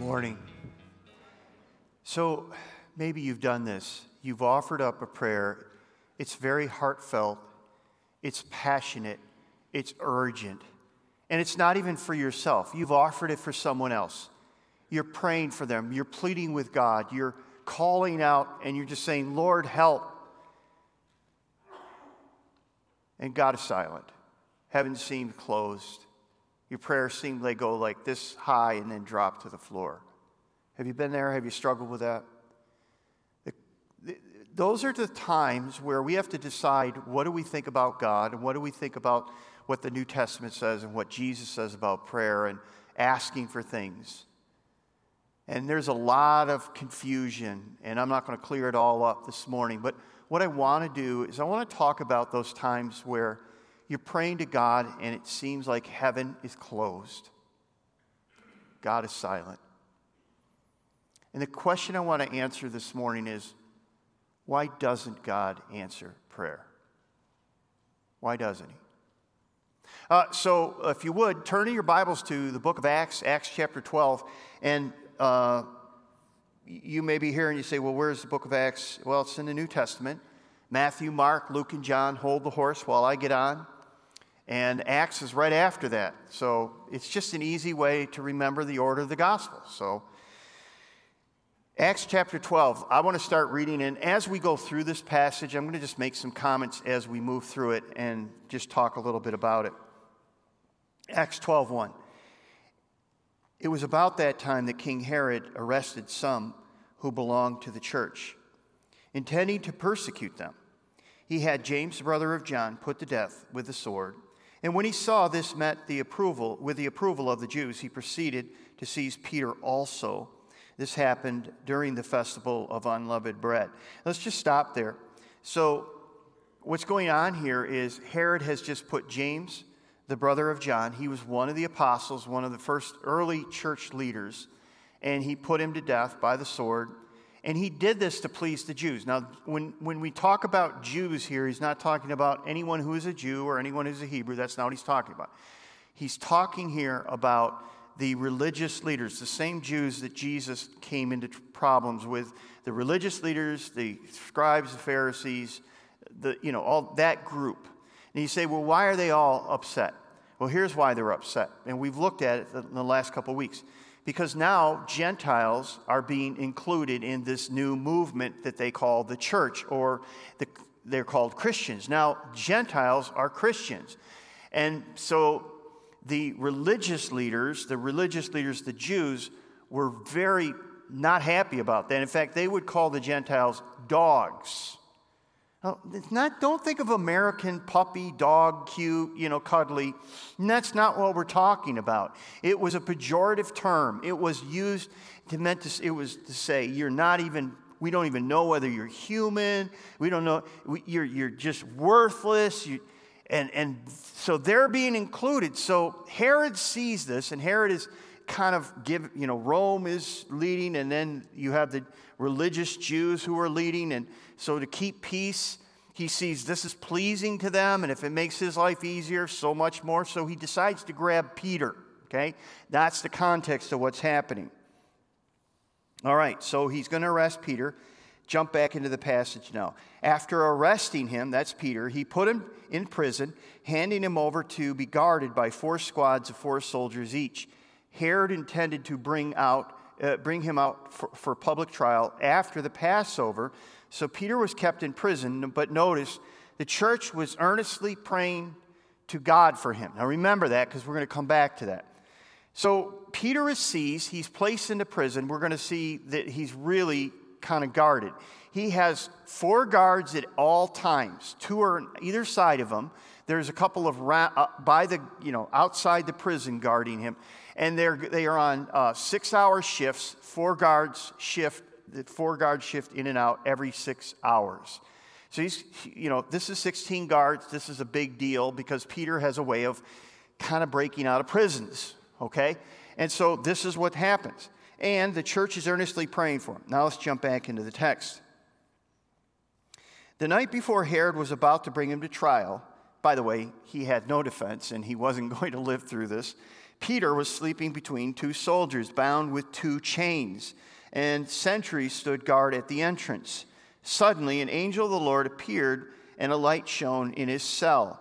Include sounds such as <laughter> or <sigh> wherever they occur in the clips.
morning. So maybe you've done this. You've offered up a prayer. It's very heartfelt, it's passionate, it's urgent, and it's not even for yourself. You've offered it for someone else. You're praying for them, you're pleading with God, you're calling out, and you're just saying, Lord, help. And God is silent. Heaven seemed closed. Your prayers seem they go like this high and then drop to the floor. Have you been there? Have you struggled with that? those are the times where we have to decide what do we think about God and what do we think about what the New Testament says and what Jesus says about prayer and asking for things. And there's a lot of confusion, and I'm not going to clear it all up this morning. But what I want to do is I want to talk about those times where you're praying to God and it seems like heaven is closed, God is silent. And the question I want to answer this morning is why doesn't God answer prayer? Why doesn't He? Uh, so, if you would, turn to your Bibles to the book of Acts, Acts chapter 12. And uh, you may be here and you say, well, where's the book of Acts? Well, it's in the New Testament. Matthew, Mark, Luke, and John hold the horse while I get on. And Acts is right after that. So it's just an easy way to remember the order of the gospel. So, Acts chapter 12, I want to start reading. And as we go through this passage, I'm going to just make some comments as we move through it and just talk a little bit about it. Acts 12, 1. It was about that time that King Herod arrested some who belonged to the church, intending to persecute them. He had James, brother of John, put to death with the sword. And when he saw this met the approval, with the approval of the Jews, he proceeded to seize Peter also. This happened during the festival of unleavened bread. Let's just stop there. So, what's going on here is Herod has just put James, the brother of John, he was one of the apostles, one of the first early church leaders, and he put him to death by the sword. And he did this to please the Jews. Now, when, when we talk about Jews here, he's not talking about anyone who is a Jew or anyone who's a Hebrew. That's not what he's talking about. He's talking here about the religious leaders, the same Jews that Jesus came into problems with, the religious leaders, the scribes, the Pharisees, the, you know, all that group. And you say, well, why are they all upset? Well, here's why they're upset. And we've looked at it in the last couple of weeks because now Gentiles are being included in this new movement that they call the church, or the, they're called Christians. Now, Gentiles are Christians. And so the religious leaders, the religious leaders, the Jews, were very not happy about that. In fact, they would call the Gentiles dogs. Oh, now, not, don't think of American puppy, dog, cute, you know, cuddly. And that's not what we're talking about. It was a pejorative term. It was used to meant to, it was to say you're not even, we don't even know whether you're human. We don't know, you're, you're just worthless. You, and, and so they're being included. So Herod sees this, and Herod is kind of give, you know, Rome is leading, and then you have the religious Jews who are leading. And so to keep peace, he sees this is pleasing to them, and if it makes his life easier, so much more. So he decides to grab Peter. Okay? That's the context of what's happening. All right, so he's going to arrest Peter. Jump back into the passage now. After arresting him, that's Peter, he put him in prison, handing him over to be guarded by four squads of four soldiers each. Herod intended to bring out uh, bring him out for, for public trial after the Passover. So Peter was kept in prison, but notice the church was earnestly praying to God for him. Now remember that because we're going to come back to that. So Peter is seized, he's placed into prison. We're going to see that he's really kind of guarded. He has four guards at all times. Two are on either side of him. There's a couple of ra- uh, by the you know outside the prison guarding him, and they're they are on uh, six-hour shifts. Four guards shift. The four guard shift in and out every six hours. So he's you know this is 16 guards. This is a big deal because Peter has a way of kind of breaking out of prisons. Okay, and so this is what happens. And the church is earnestly praying for him. Now let's jump back into the text. The night before Herod was about to bring him to trial, by the way, he had no defense and he wasn't <laughs> going to live through this Peter was sleeping between two soldiers, bound with two chains, and sentries stood guard at the entrance. Suddenly, an angel of the Lord appeared, and a light shone in his cell.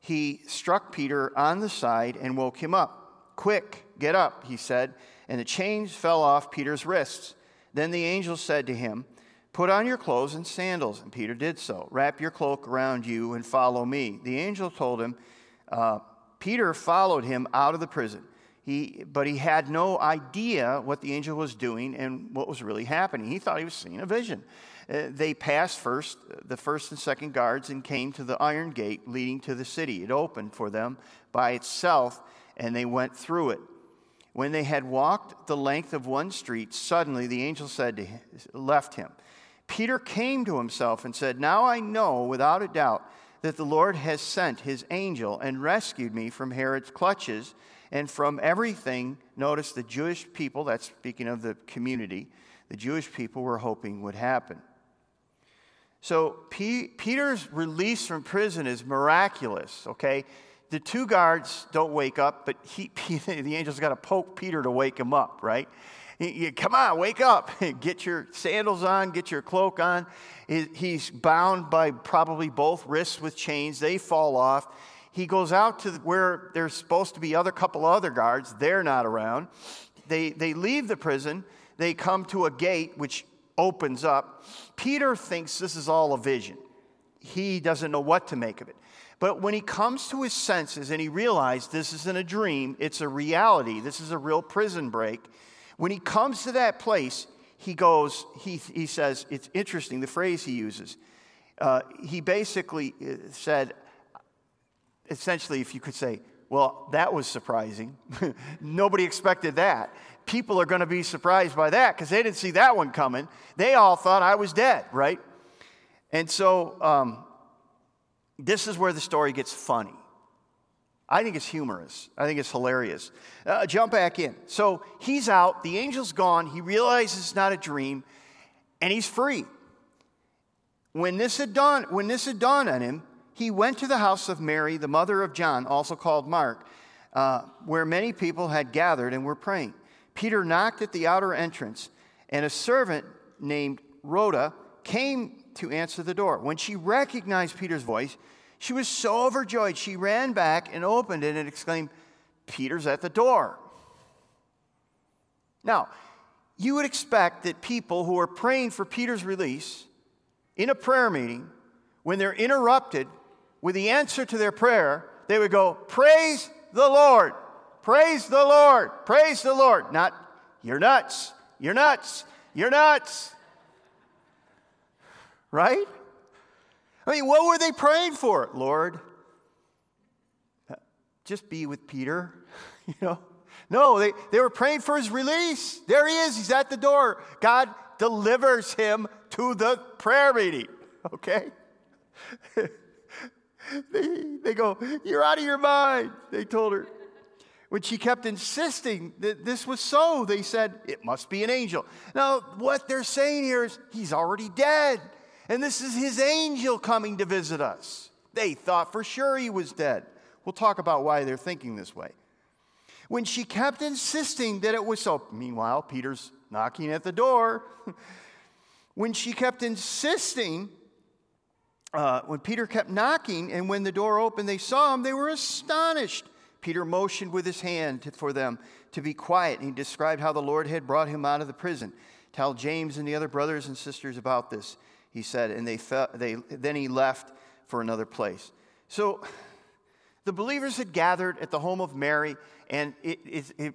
He struck Peter on the side and woke him up. Quick, get up, he said, and the chains fell off Peter's wrists. Then the angel said to him, Put on your clothes and sandals. And Peter did so. Wrap your cloak around you and follow me. The angel told him, uh, Peter followed him out of the prison. He, but he had no idea what the angel was doing and what was really happening. He thought he was seeing a vision. Uh, they passed first, the first and second guards, and came to the iron gate leading to the city. It opened for them by itself, and they went through it. When they had walked the length of one street, suddenly the angel said to him, left him. Peter came to himself and said, Now I know without a doubt that the Lord has sent his angel and rescued me from Herod's clutches and from everything, notice the Jewish people, that's speaking of the community, the Jewish people were hoping would happen. So P- Peter's release from prison is miraculous, okay? The two guards don't wake up, but he, <laughs> the angel's got to poke Peter to wake him up, right? Come on, wake up. <laughs> get your sandals on, get your cloak on. He's bound by probably both wrists with chains. They fall off. He goes out to where there's supposed to be other couple other guards. They're not around. They, they leave the prison. They come to a gate which opens up. Peter thinks this is all a vision. He doesn't know what to make of it. But when he comes to his senses and he realizes this isn't a dream, it's a reality, this is a real prison break, when he comes to that place, he goes, he, he says, it's interesting, the phrase he uses. Uh, he basically uh, said, essentially, if you could say, well, that was surprising. <laughs> Nobody expected that. People are going to be surprised by that because they didn't see that one coming. They all thought I was dead, right? And so um, this is where the story gets funny. I think it's humorous. I think it's hilarious. Uh, jump back in. So he's out, the angel's gone, he realizes it's not a dream, and he's free. When this had dawned, when this had dawned on him, he went to the house of Mary, the mother of John, also called Mark, uh, where many people had gathered and were praying. Peter knocked at the outer entrance, and a servant named Rhoda came to answer the door. When she recognized Peter's voice, she was so overjoyed, she ran back and opened it and exclaimed, Peter's at the door. Now, you would expect that people who are praying for Peter's release in a prayer meeting, when they're interrupted with the answer to their prayer, they would go, Praise the Lord, praise the Lord, praise the Lord. Not, you're nuts, you're nuts, you're nuts. Right? I mean, what were they praying for? Lord, just be with Peter, <laughs> you know? No, they, they were praying for his release. There he is, he's at the door. God delivers him to the prayer meeting, <laughs> okay? <laughs> <laughs> they, they go, You're out of your mind, they told her. When she kept insisting that this was so, they said, It must be an angel. Now, what they're saying here is, He's already dead. And this is his angel coming to visit us. They thought for sure he was dead. We'll talk about why they're thinking this way. When she kept insisting that it was so, meanwhile, Peter's knocking at the door. <laughs> when she kept insisting, uh, when Peter kept knocking, and when the door opened, they saw him, they were astonished. Peter motioned with his hand for them to be quiet, and he described how the Lord had brought him out of the prison. Tell James and the other brothers and sisters about this he said, and they, they then he left for another place. So the believers had gathered at the home of Mary, and it, it, it,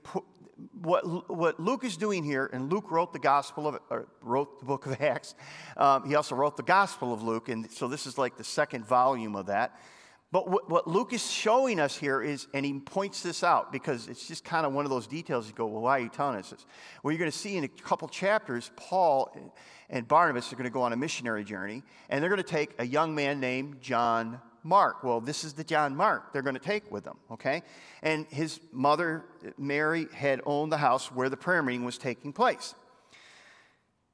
what, what Luke is doing here, and Luke wrote the Gospel of, or wrote the book of <laughs> Acts. Um, he also wrote the Gospel of Luke, and so this is like the second volume of that. But what, what Luke is showing us here is, and he points this out because it's just kind of one of those details you go, well, why are you telling us this? Well, you're going to see in a couple chapters, Paul and Barnabas are going to go on a missionary journey, and they're going to take a young man named John Mark. Well, this is the John Mark they're going to take with them, okay? And his mother, Mary, had owned the house where the prayer meeting was taking place.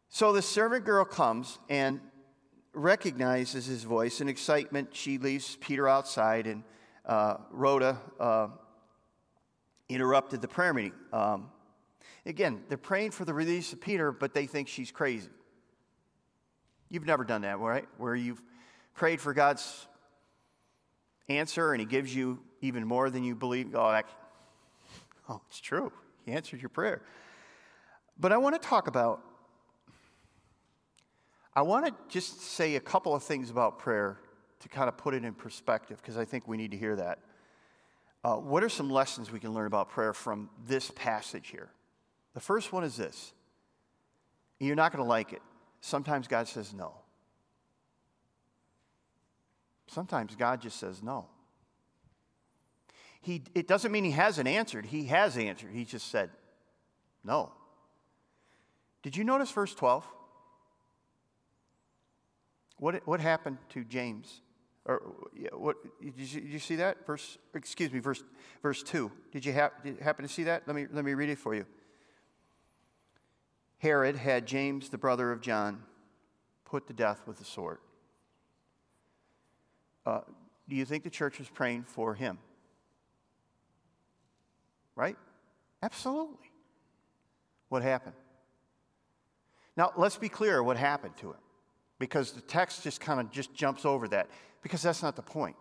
So the servant girl comes and recognizes his voice. In excitement, she leaves Peter outside, and uh, Rhoda uh, interrupted the prayer meeting. Um, again, they're praying for the release of Peter, but they think she's crazy. You've never done that, right? Where you've prayed for God's answer and He gives you even more than you believe. Oh, that, oh it's true. He answered your prayer. But I want to talk about, I want to just say a couple of things about prayer to kind of put it in perspective because I think we need to hear that. Uh, what are some lessons we can learn about prayer from this passage here? The first one is this you're not going to like it. Sometimes God says no. Sometimes God just says no. He, it doesn't mean he hasn't answered. He has answered. He just said no. Did you notice verse 12? What, what happened to James? Or what did you, did you, see that verse? Excuse me, verse verse two. Did you, ha- did you happen to see that? Let me let me read it for you. Herod had James, the brother of John, put to death with a sword. Uh, do you think the church was praying for him? Right? Absolutely. What happened? Now, let's be clear what happened to him because the text just kind of just jumps over that because that's not the point.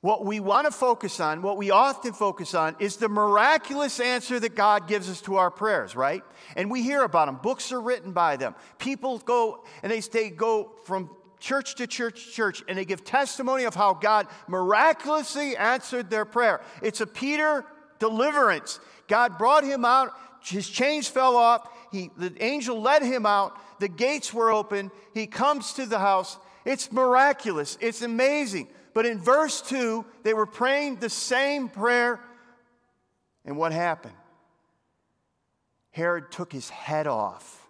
What we want to focus on, what we often focus on, is the miraculous answer that God gives us to our prayers, right? And we hear about them. Books are written by them. People go and they, they go from church to church to church and they give testimony of how God miraculously answered their prayer. It's a Peter deliverance. God brought him out, his chains fell off, he, the angel led him out, the gates were open, he comes to the house, it's miraculous, it's amazing. But in verse 2, they were praying the same prayer. And what happened? Herod took his head off.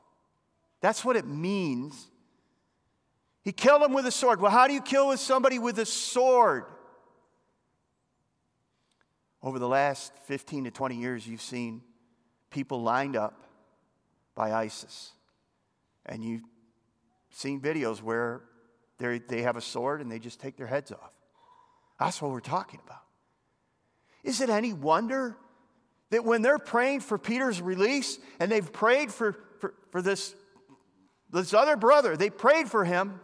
That's what it means. He killed him with a sword. Well, how do you kill with somebody with a sword? Over the last 15 to 20 years, you've seen people lined up by ISIS. And you've seen videos where they have a sword and they just take their heads off. That's what we're talking about. Is it any wonder that when they're praying for Peter's release and they've prayed for, for, for this, this other brother, they prayed for him,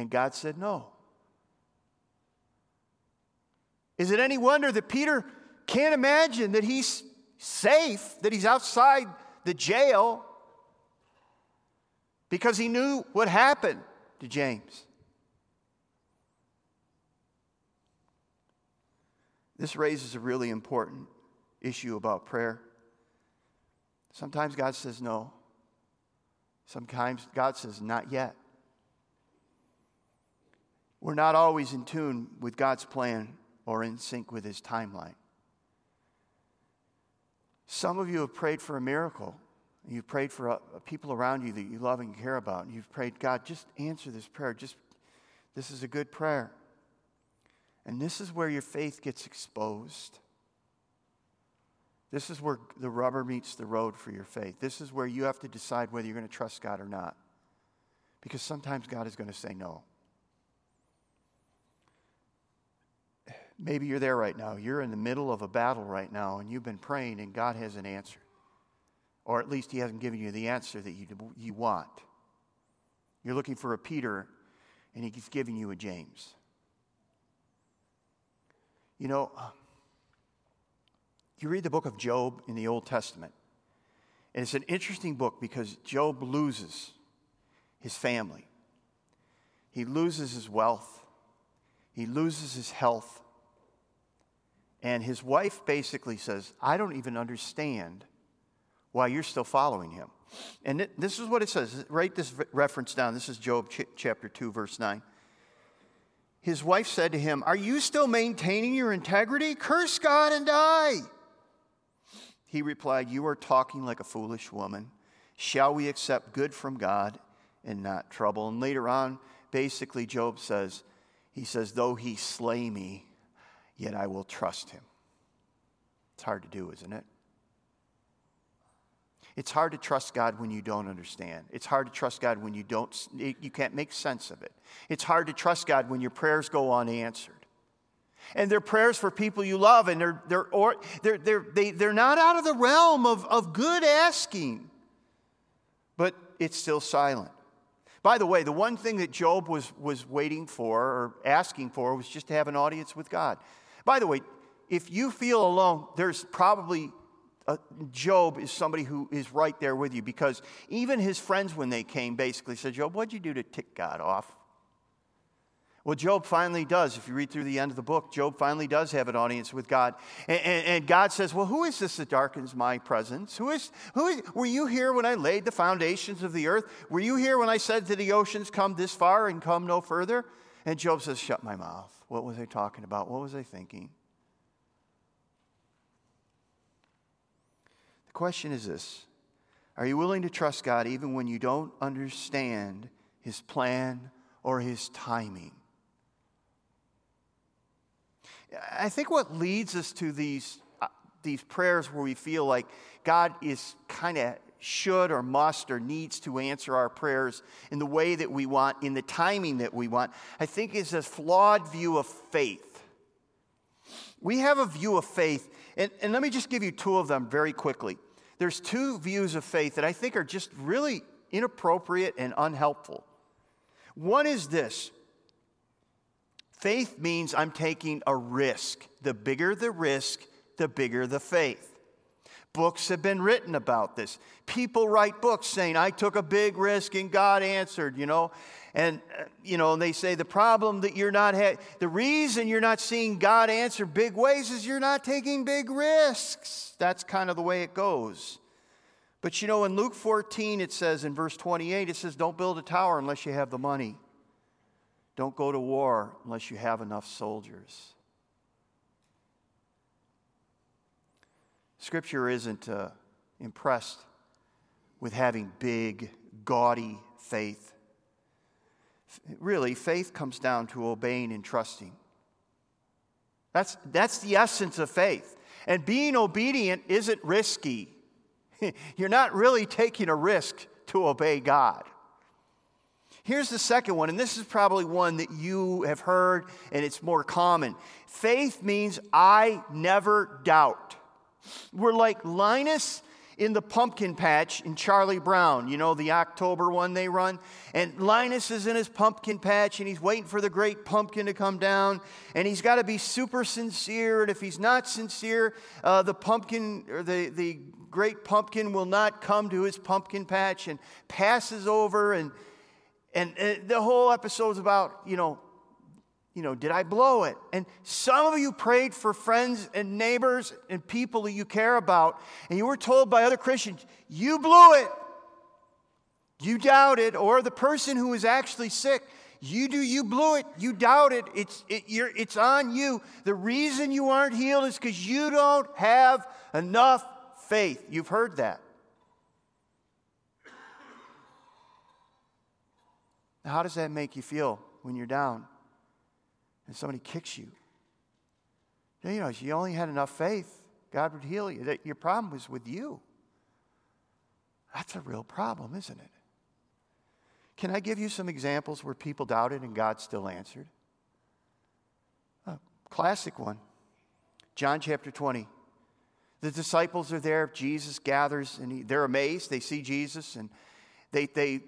and God said no? Is it any wonder that Peter can't imagine that he's safe, that he's outside the jail because he knew what happened to James. This raises a really important issue about prayer. Sometimes God says no. Sometimes God says not yet. We're not always in tune with God's plan or in sync with his timeline. Some of you have prayed for a miracle You've prayed for uh, people around you that you love and care about. And you've prayed, God, just answer this prayer. Just this is a good prayer. And this is where your faith gets exposed. This is where the rubber meets the road for your faith. This is where you have to decide whether you're going to trust God or not. Because sometimes God is going to say no. Maybe you're there right now. You're in the middle of a battle right now, and you've been praying, and God hasn't answered. Or at least he hasn't given you the answer that you, you want. You're looking for a Peter, and he's giving you a James. You know, you read the book of Job in the Old Testament, and it's an interesting book because Job loses his family, he loses his wealth, he loses his health. And his wife basically says, I don't even understand why you're still following him. And this is what it says. Write this reference down. This is Job ch- chapter 2, verse 9. His wife said to him, Are you still maintaining your integrity? Curse God and die. He replied, You are talking like a foolish woman. Shall we accept good from God and not trouble? And later on, basically, Job says, He says, Though he slay me, yet I will trust him. It's hard to do, isn't it? It's hard to trust God when you don't understand. It's hard to trust God when you don't you can't make sense of it. It's hard to trust God when your prayers go unanswered. And they're prayers for people you love, and they're, they're, or, they're, they're, they, they're not out of the realm of, of good asking, but it's still silent. By the way, the one thing that Job was, was waiting for or asking for was just to have an audience with God. By the way, if you feel alone, there's probably uh, Job is somebody who is right there with you because even his friends, when they came, basically said, Job, what'd you do to tick God off? Well, Job finally does. If you read through the end of the book, Job finally does have an audience with God. And, and, and, God says, Well, who is this that darkens my presence? Who is, who is, were you here when I laid the foundations of the earth? Were you here when I said to the oceans, Come this far and come no further? And Job says, Shut my mouth. What was I talking about? What was I thinking? The question is this Are you willing to trust God even when you don't understand his plan or his timing? I think what leads us to these, uh, these prayers where we feel like God is kind of should or must or needs to answer our prayers in the way that we want, in the timing that we want, I think is a flawed view of faith. We have a view of faith, and, and let me just give you two of them very quickly. There's two views of faith that I think are just really inappropriate and unhelpful. One is this Faith means I'm taking a risk. The bigger the risk, the bigger the faith. Books have been written about this. People write books saying, I took a big risk and God answered, you know. And, uh, you know, and they say the problem that you're not, ha- the reason you're not seeing God answer big ways is you're not taking big risks. That's kind of the way it goes. But, you know, in Luke 14, it says in verse 28, it says, Don't build a tower unless you have the money. Don't go to war unless you have enough soldiers. Scripture isn't uh, impressed with having big, gaudy faith. Really, faith comes down to obeying and trusting. That's, that's the essence of faith. And being obedient isn't risky. <laughs> You're not really taking a risk to obey God. Here's the second one, and this is probably one that you have heard and it's more common. Faith means I never doubt. We're like Linus in the pumpkin patch in Charlie Brown, you know, the October one they run. And Linus is in his pumpkin patch and he's waiting for the great pumpkin to come down. And he's got to be super sincere. And if he's not sincere, uh, the pumpkin or the, the great pumpkin will not come to his pumpkin patch and passes over and and, and the whole episode is about, you know, you know, did I blow it? And some of you prayed for friends and neighbors and people that you care about, and you were told by other Christians, you blew it. You doubted, or the person who is actually sick, you do, you blew it, you doubted, it's, it, it's on you. The reason you aren't healed is because you don't have enough faith. You've heard that. Now, how does that make you feel when you're down and somebody kicks you? You know, if you only had enough faith, God would heal you. That your problem was with you. That's a real problem, isn't it? Can I give you some examples where people doubted and God still answered? A classic one John chapter 20. The disciples are there. Jesus gathers and he, they're amazed. They see Jesus and they, they,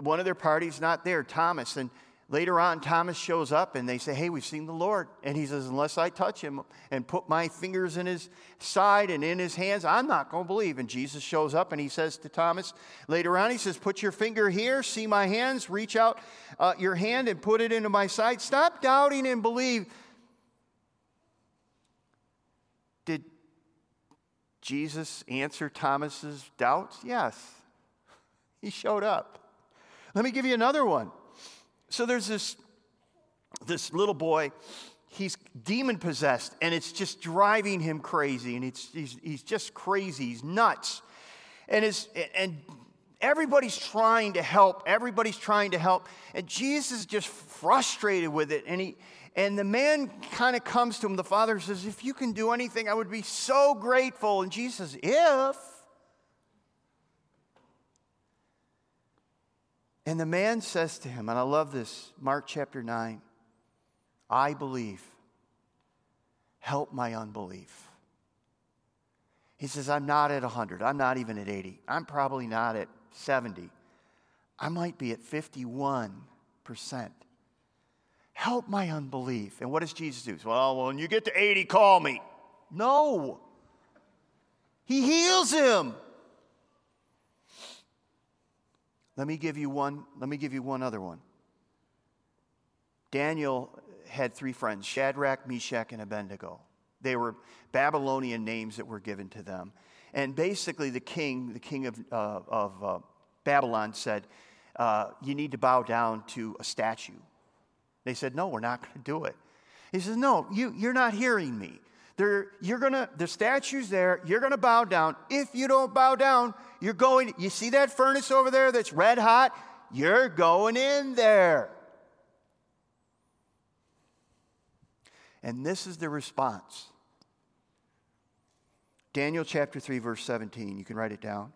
one of their parties not there, Thomas. And later on, Thomas shows up and they say, Hey, we've seen the Lord. And he says, Unless I touch him and put my fingers in his side and in his hands, I'm not going to believe. And Jesus shows up and he says to Thomas, later on, he says, Put your finger here, see my hands, reach out uh, your hand and put it into my side. Stop doubting and believe. Did Jesus answer Thomas's doubts? Yes. He showed up. Let me give you another one. So there's this, this little boy, he's demon possessed, and it's just driving him crazy, and it's, he's, he's just crazy, he's nuts. And, his, and everybody's trying to help, everybody's trying to help, and Jesus is just frustrated with it, and he, and the man kind of comes to him. The father says, If you can do anything, I would be so grateful. And Jesus, if And the man says to him, and I love this, Mark chapter 9, I believe. help my unbelief. He says, I'm not at 100. I'm not even at 80. I'm probably not at 70. I might be at 51%. Help my unbelief. And what does Jesus do? Well, when you get to 80, call me. No. He heals him. Let me give you one, let me give you one other one. Daniel had three friends, Shadrach, Meshach, and Abednego. They were Babylonian names that were given to them. And basically, the king, the king of, uh, of uh, Babylon, said, uh, You need to bow down to a statue. They said, No, we're not going to do it. He says, No, you, you're not hearing me. There, you're gonna, the statue's there, you're gonna bow down. If you don't bow down, you're going, you see that furnace over there that's red hot? You're going in there. And this is the response. Daniel chapter 3, verse 17. You can write it down.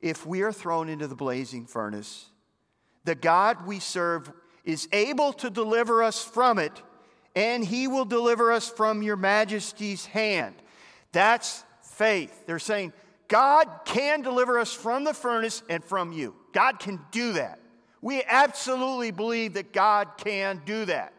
If we are thrown into the blazing furnace, the God we serve is able to deliver us from it and he will deliver us from your majesty's hand. That's faith. They're saying, God can deliver us from the furnace and from you. God can do that. We absolutely believe that God can do that.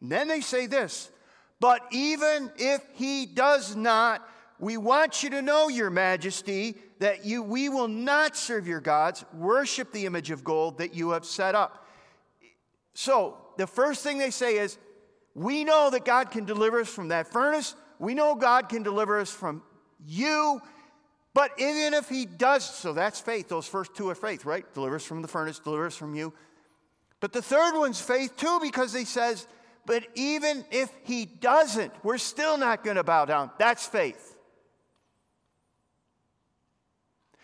And then they say this, but even if he does not, we want you to know, Your Majesty, that you, we will not serve your gods, worship the image of gold that you have set up. So, the first thing they say is, We know that God can deliver us from that furnace. We know God can deliver us from you. But even if He does, so that's faith. Those first two are faith, right? Deliver us from the furnace, deliver us from you. But the third one's faith too, because He says, But even if He doesn't, we're still not going to bow down. That's faith.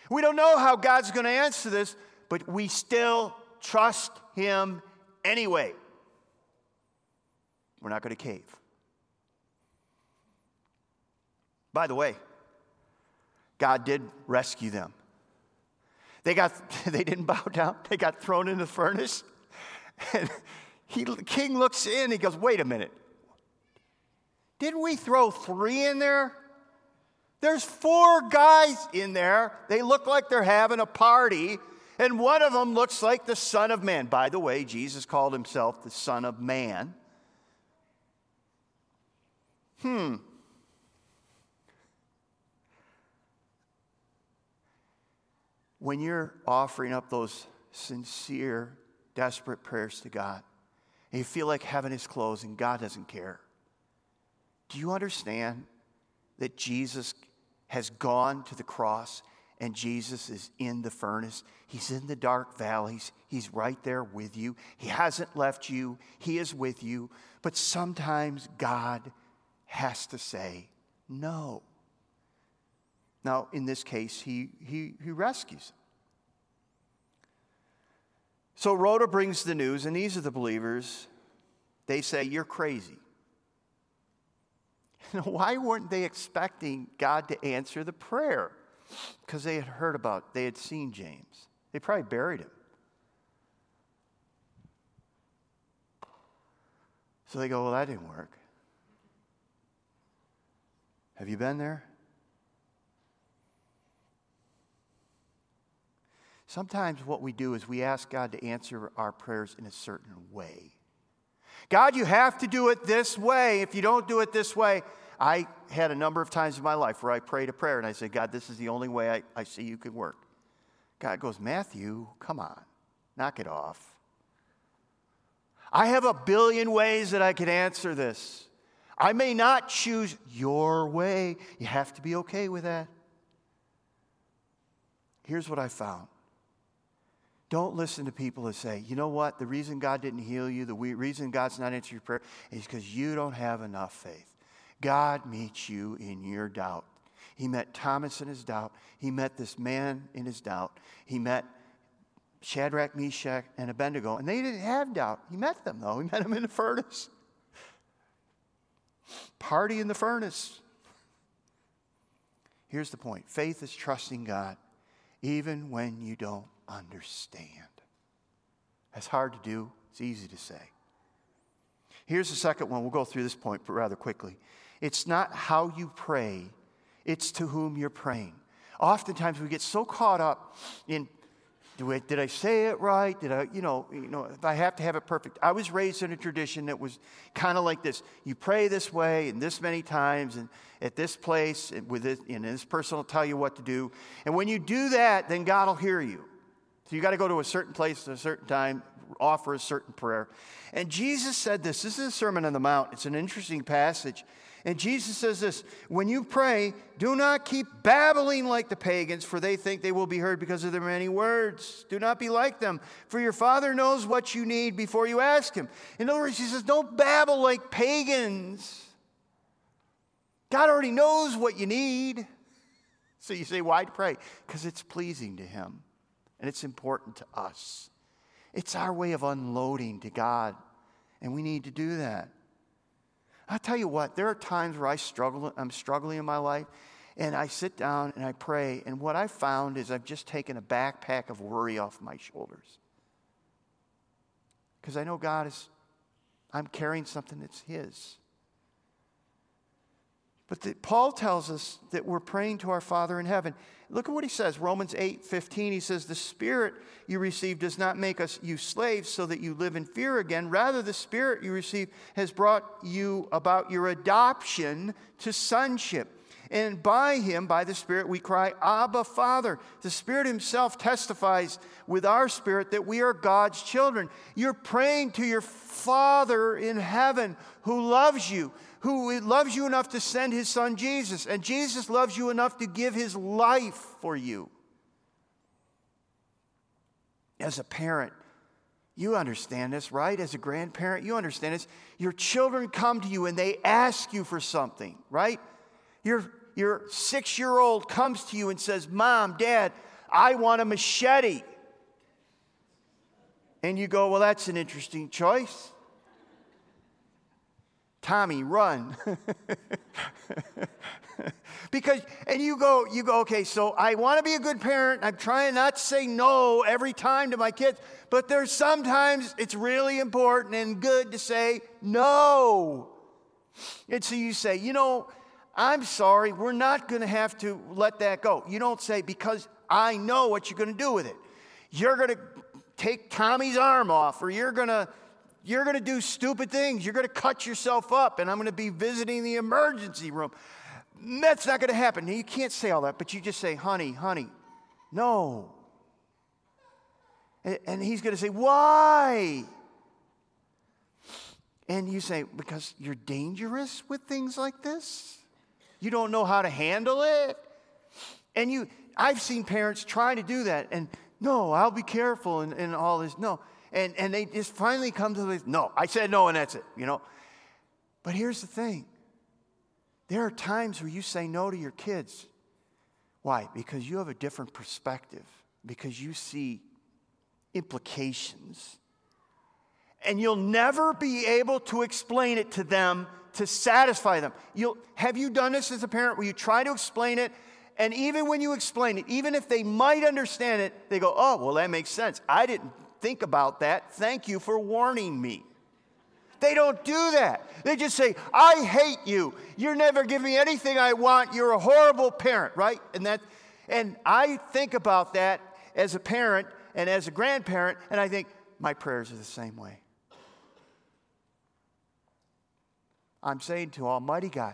We don't know how God's going to answer this, but we still trust Him anyway. We're not going to cave. By the way, God did rescue them. They, got, <laughs> they didn't bow down, they got thrown in the furnace. And <laughs> he, the king looks in, he goes, Wait a minute. Didn't we throw three in there? There's four guys in there. They look like they're having a party, and one of them looks like the Son of Man. By the way, Jesus called himself the Son of Man. Hmm. When you're offering up those sincere, desperate prayers to God, and you feel like heaven is closed and God doesn't care, do you understand that Jesus has gone to the cross and Jesus is in the furnace. He's in the dark valleys. He's right there with you. He hasn't left you, He is with you. But sometimes God has to say no. Now, in this case, he, he, he rescues him. So Rhoda brings the news, and these are the believers. They say, You're crazy. <laughs> Why weren't they expecting God to answer the prayer? Because they had heard about, they had seen James. They probably buried him. So they go, Well, that didn't work. Have you been there? Sometimes what we do is we ask God to answer our prayers in a certain way. God, you have to do it this way. If you don't do it this way, I had a number of times in my life where I prayed a prayer and I said, God, this is the only way I, I see you can work. God goes, Matthew, come on, knock it off. I have a billion ways that I can answer this. I may not choose your way. You have to be okay with that. Here's what I found don't listen to people who say, you know what, the reason God didn't heal you, the reason God's not answering your prayer is because you don't have enough faith. God meets you in your doubt. He met Thomas in his doubt. He met this man in his doubt. He met Shadrach, Meshach, and Abednego, and they didn't have doubt. He met them, though. He met them in the furnace. Party in the furnace. Here's the point faith is trusting God even when you don't understand. That's hard to do, it's easy to say. Here's the second one. We'll go through this point rather quickly. It's not how you pray, it's to whom you're praying. Oftentimes we get so caught up in did I say it right? Did I, you know, you know, if I have to have it perfect. I was raised in a tradition that was kind of like this. You pray this way and this many times and at this place and with this, and this person will tell you what to do. And when you do that, then God will hear you. So you got to go to a certain place at a certain time, offer a certain prayer. And Jesus said this. This is a Sermon on the Mount. It's an interesting passage. And Jesus says this When you pray, do not keep babbling like the pagans, for they think they will be heard because of their many words. Do not be like them, for your Father knows what you need before you ask Him. In other words, He says, Don't babble like pagans. God already knows what you need. So you say, Why pray? Because it's pleasing to Him and it's important to us. It's our way of unloading to God, and we need to do that. I tell you what, there are times where I struggle, I'm struggling in my life, and I sit down and I pray, and what I found is I've just taken a backpack of worry off my shoulders. Because I know God is, I'm carrying something that's His. But the, Paul tells us that we're praying to our Father in heaven. Look at what he says. Romans 8 15, he says, The Spirit you receive does not make us you slaves so that you live in fear again. Rather, the Spirit you receive has brought you about your adoption to sonship. And by him, by the Spirit, we cry, Abba, Father. The Spirit himself testifies with our spirit that we are God's children. You're praying to your Father in heaven who loves you who loves you enough to send his son Jesus, and Jesus loves you enough to give his life for you. As a parent, you understand this, right? As a grandparent, you understand this. Your children come to you and they ask you for something, right? Your, your six year old comes to you and says, Mom, Dad, I want a machete. And you go, Well, that's an interesting choice. Tommy, run. <laughs> because, and you go, you go, okay, so I want to be a good parent. I'm trying not to say no every time to my kids, but there's sometimes it's really important and good to say no. And so you say, you know, I'm sorry, we're not going to have to let that go. You don't say, because I know what you're going to do with it. You're going to take Tommy's arm off, or you're going to you're going to do stupid things. You're going to cut yourself up, and I'm going to be visiting the emergency room. That's not going to happen. Now, you can't say all that, but you just say, honey, honey, no. And he's going to say, why? And you say, because you're dangerous with things like this? You don't know how to handle it? And you, I've seen parents trying to do that, and no, I'll be careful and, and all this. No, and, and they just finally come to the, no, I said no, and that's it, you know. But here's the thing there are times where you say no to your kids. Why? Because you have a different perspective, because you see implications. And you'll never be able to explain it to them to satisfy them. You'll, have you done this as a parent where you try to explain it, and even when you explain it, even if they might understand it, they go, oh, well, that makes sense. I didn't think about that. Thank you for warning me. They don't do that. They just say, I hate you. You're never giving me anything I want. You're a horrible parent, right? And that and I think about that as a parent and as a grandparent, and I think my prayers are the same way. I'm saying to Almighty God,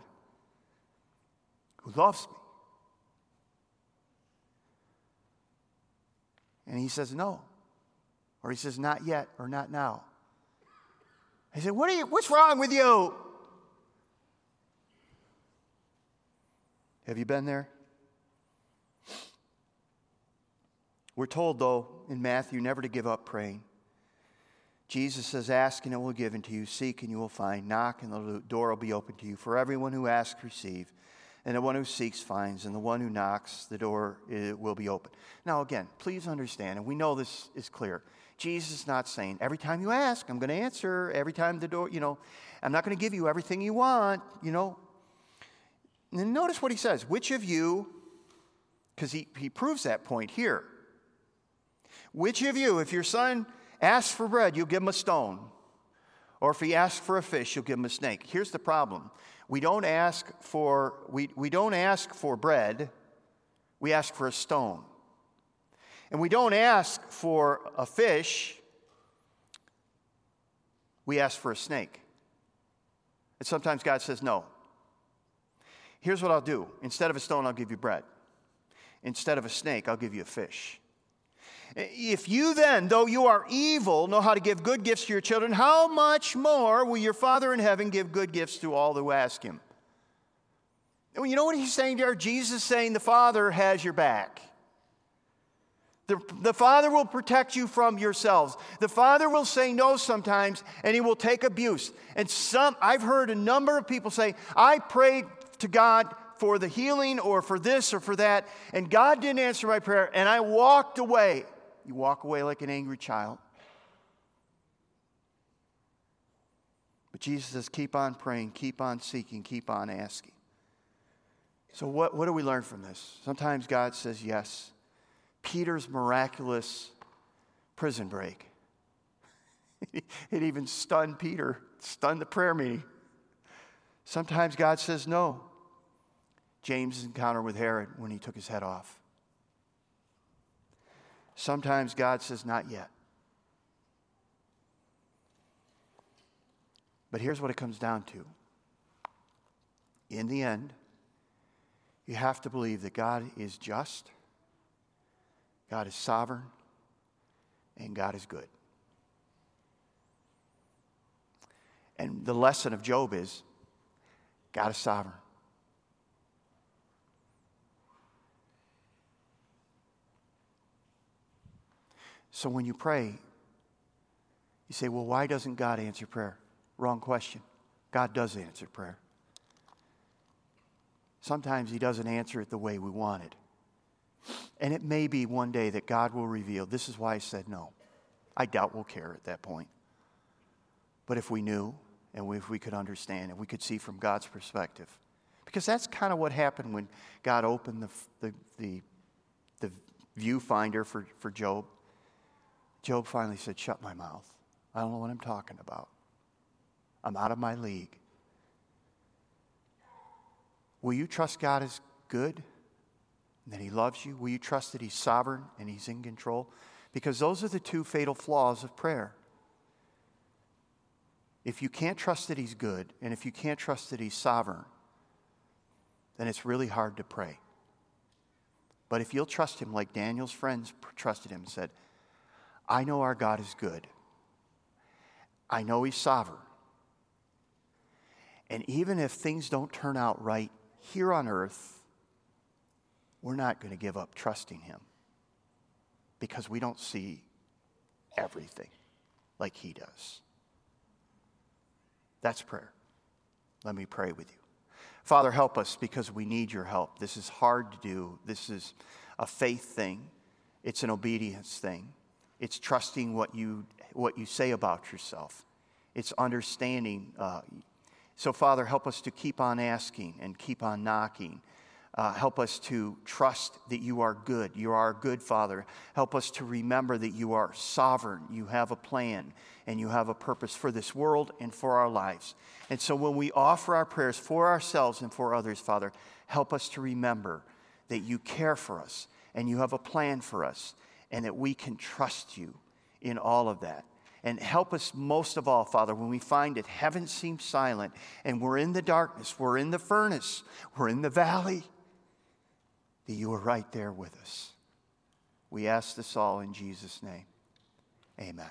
who loves me, and He says, No, or he says, Not yet or not now. I said, what are you, What's wrong with you? Have you been there? We're told, though, in Matthew, never to give up praying. Jesus says, Ask and it will be given to you, seek and you will find, knock and the door will be open to you. For everyone who asks, receive, and the one who seeks finds, and the one who knocks, the door will be open. Now, again, please understand, and we know this is clear. Jesus is not saying, every time you ask, I'm going to answer. Every time the door, you know, I'm not going to give you everything you want, you know. And notice what he says. Which of you, because he, he proves that point here. Which of you, if your son asks for bread, you'll give him a stone? Or if he asks for a fish, you'll give him a snake. Here's the problem. We don't ask for, we, we don't ask for bread, we ask for a stone. And we don't ask for a fish, we ask for a snake. And sometimes God says, no. Here's what I'll do instead of a stone, I'll give you bread. Instead of a snake, I'll give you a fish. If you then, though you are evil, know how to give good gifts to your children, how much more will your Father in heaven give good gifts to all who ask him? You know what he's saying there? Jesus is saying the Father has your back. The, the Father will protect you from yourselves. The Father will say no sometimes, and He will take abuse. And some, I've heard a number of people say, I prayed to God for the healing or for this or for that, and God didn't answer my prayer, and I walked away. You walk away like an angry child. But Jesus says, keep on praying, keep on seeking, keep on asking. So, what, what do we learn from this? Sometimes God says yes. Peter's miraculous prison break. <laughs> it even stunned Peter, stunned the prayer meeting. Sometimes God says no. James' encounter with Herod when he took his head off. Sometimes God says, Not yet. But here's what it comes down to. In the end, you have to believe that God is just, God is sovereign, and God is good. And the lesson of Job is God is sovereign. So when you pray, you say, well, why doesn't God answer prayer? Wrong question. God does answer prayer. Sometimes He doesn't answer it the way we wanted. And it may be one day that God will reveal this is why I said no. I doubt we'll care at that point. But if we knew and if we could understand and we could see from God's perspective, because that's kind of what happened when God opened the, the, the, the viewfinder for, for Job. Job finally said, Shut my mouth. I don't know what I'm talking about. I'm out of my league. Will you trust God is good and that He loves you? Will you trust that He's sovereign and He's in control? Because those are the two fatal flaws of prayer. If you can't trust that He's good and if you can't trust that He's sovereign, then it's really hard to pray. But if you'll trust Him like Daniel's friends trusted Him and said, I know our God is good. I know He's sovereign. And even if things don't turn out right here on earth, we're not going to give up trusting Him because we don't see everything like He does. That's prayer. Let me pray with you. Father, help us because we need your help. This is hard to do. This is a faith thing, it's an obedience thing. It's trusting what you, what you say about yourself. It's understanding. Uh, so, Father, help us to keep on asking and keep on knocking. Uh, help us to trust that you are good. You are a good Father. Help us to remember that you are sovereign. You have a plan and you have a purpose for this world and for our lives. And so when we offer our prayers for ourselves and for others, Father, help us to remember that you care for us and you have a plan for us and that we can trust you in all of that. And help us most of all, Father, when we find that heaven seems silent and we're in the darkness, we're in the furnace, we're in the valley, that you are right there with us. We ask this all in Jesus' name. Amen.